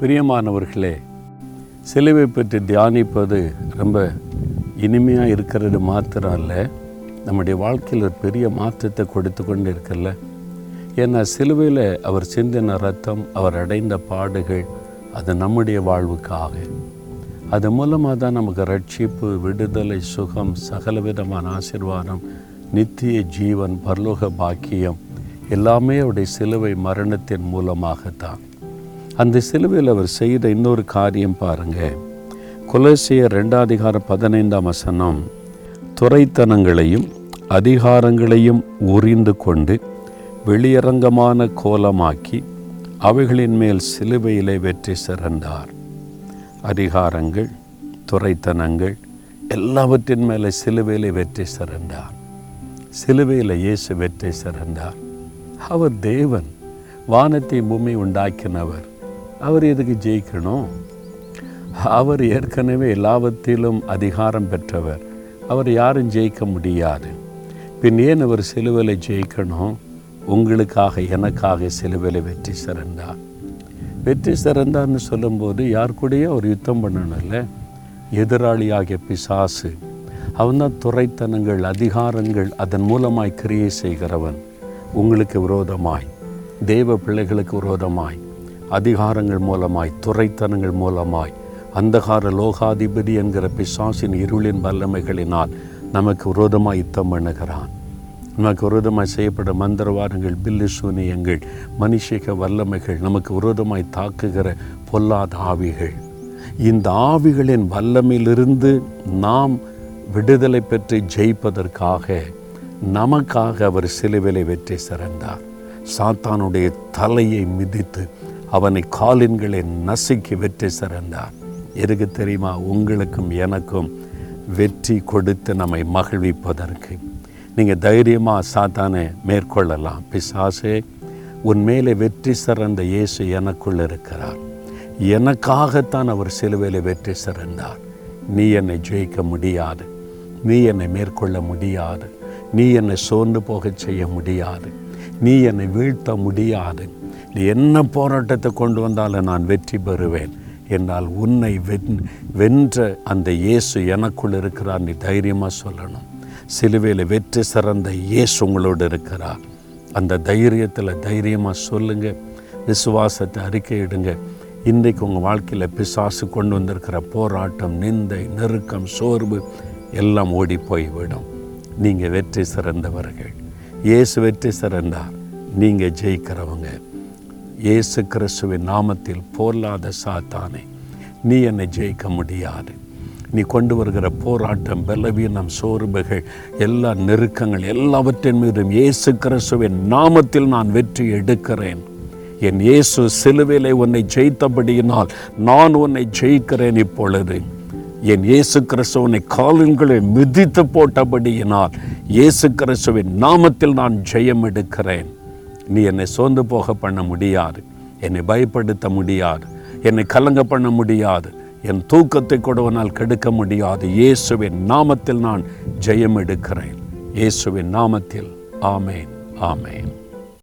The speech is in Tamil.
பிரியமானவர்களே சிலுவை பற்றி தியானிப்பது ரொம்ப இனிமையாக இருக்கிறது மாத்திரம் இல்லை நம்முடைய வாழ்க்கையில் ஒரு பெரிய மாற்றத்தை கொடுத்து கொண்டு இருக்கல ஏன்னா சிலுவையில் அவர் சிந்தின ரத்தம் அவர் அடைந்த பாடுகள் அது நம்முடைய வாழ்வுக்காக. அது மூலமாக தான் நமக்கு ரட்சிப்பு விடுதலை சுகம் சகலவிதமான ஆசிர்வாதம் நித்திய ஜீவன் பரலோக பாக்கியம் எல்லாமே அவருடைய சிலுவை மரணத்தின் மூலமாகத்தான். அந்த சிலுவையில் அவர் செய்த இன்னொரு காரியம் பாருங்கள் கொலசிய ரெண்டாதிகார பதினைந்தாம் வசனம் துறைத்தனங்களையும் அதிகாரங்களையும் உறிந்து கொண்டு வெளியரங்கமான கோலமாக்கி அவைகளின் மேல் சிலுவையிலே வெற்றி சிறந்தார். அதிகாரங்கள் துறைத்தனங்கள் எல்லாவற்றின் மேலே சிலுவையிலே வெற்றி சிறந்தார். சிலுவையில் இயேசு வெற்றி சிறந்தார். அவர் தேவன் வானத்தை பூமி உண்டாக்கினவர். அவர் எதுக்கு ஜெயிக்கணும்? அவர் ஏற்கனவே எல்லாவற்றிலும் அதிகாரம் பெற்றவர். அவர் யாரும் ஜெயிக்க முடியாது. பின் ஏன் அவர் சிலுவலை ஜெயிக்கணும்? உங்களுக்காக எனக்காக சிலுவலை வெற்றி சிறந்தார். வெற்றி சிறந்தார்னு சொல்லும்போது யார் கூடயே அவர் யுத்தம் பண்ணணும்ல? எதிராளியாகிய பிசாசு. அவன்தான் துறைத்தனங்கள் அதிகாரங்கள் அதன் மூலமாய் கிரியை செய்கிறவன். உங்களுக்கு விரோதமாய். தெய்வ பிள்ளைகளுக்கு விரோதமாய். அதிகாரங்கள் மூலமாய் துறைத்தனங்கள் மூலமாய் அந்தகார லோகாதிபதி என்கிற பிசாசின் இருளின் வல்லமைகளினால் நமக்கு விரோதமாக யுத்தம் பண்ணுகிறான். நமக்கு விரோதமாய் செய்யப்பட்ட மந்திரவாதங்கள் பில்லு சூனியங்கள் மனுஷிக வல்லமைகள் நமக்கு விரோதமாய் தாக்குகிற பொல்லாத ஆவிகள். இந்த ஆவிகளின் வல்லமையிலிருந்து நாம் விடுதலை பெற்று ஜெயிப்பதற்காக நமக்காக அவர் சிலுவிலை வெற்றி சிறந்தார். சாத்தானுடைய தலையை மிதித்து அவனை காலின்களை நசுக்கி வெற்றி சிறந்தான் எதுக்கு தெரியுமா? உங்களுக்கும் எனக்கும் வெற்றி கொடுத்து நம்மை மகிழ்விப்பதற்கு. நீங்கள் தைரியமாக சாத்தானை மேற்கொள்ளலாம். பிசாசே உன் மேலே வெற்றி சிறந்த இயேசு எனக்குள் இருக்கிறார். எனக்காகத்தான் அவர் சிலுவையில் வெற்றி சிறந்தார். நீ என்னை ஜெயிக்க முடியாது. நீ என்னை மேற்கொள்ள முடியாது. நீ என்னை சோர்ந்து போகச் செய்ய முடியாது. நீ என்னை வீழ்த்த முடியாது. நீ என்ன போராட்டத்தை கொண்டு வந்தாலும் நான் வெற்றி பெறுவேன். என்றால் உன்னை வென் வென்ற அந்த இயேசு எனக்குள் இருக்கிறார். நீ தைரியமாக சொல்லணும். சிலுவையில் வெற்றி சிறந்த இயேசு உங்களோடு இருக்கிறார். அந்த தைரியத்தில் தைரியமாக சொல்லுங்கள் விசுவாசத்தை அறிக்கையிடுங்க. இன்றைக்கு உங்கள் வாழ்க்கையில் பிசாசு கொண்டு வந்திருக்கிற போராட்டம் நிந்தை நெருக்கம் சோர்வு எல்லாம் ஓடி போய்விடும் நீங்கள் வெற்றி சிறந்தவர்கள். இயேசு வெற்றி சிறந்தார். நீங்கள் ஜெயிக்கிறவங்க. இயேசு கிறிஸ்துவின் நாமத்தில் போல்லாத சாத்தானே நீ என்னை ஜெயிக்க முடியாது. நீ கொண்டு வருகிற போராட்டம் பலவீனம் சோர்வுகள் எல்லா நெருக்கங்கள் எல்லாவற்றின் மீதும் இயேசு கிறிஸ்துவின் நாமத்தில் நான் வெற்றி எடுக்கிறேன். என் இயேசு சிலுவையிலே உன்னை ஜெயித்தபடியினால் நான் உன்னை ஜெயிக்கிறேன் இப்பொழுது. என் இயேசு கிறிஸ்துவனை காலங்களை மிதித்து போட்டபடியினால் இயேசு கிறிஸ்துவின் நாமத்தில் நான் ஜெயம் எடுக்கிறேன். நீ என்னை சோர்ந்து போக பண்ண முடியாது. என்னை பயப்படுத்த முடியாது. என்னை கலங்க பண்ண முடியாது. என் தூக்கத்தை கொடுவனால் கெடுக்க முடியாது. இயேசுவின் நாமத்தில் நான் ஜெயம் எடுக்கிறேன். இயேசுவின் நாமத்தில். ஆமேன். ஆமேன்.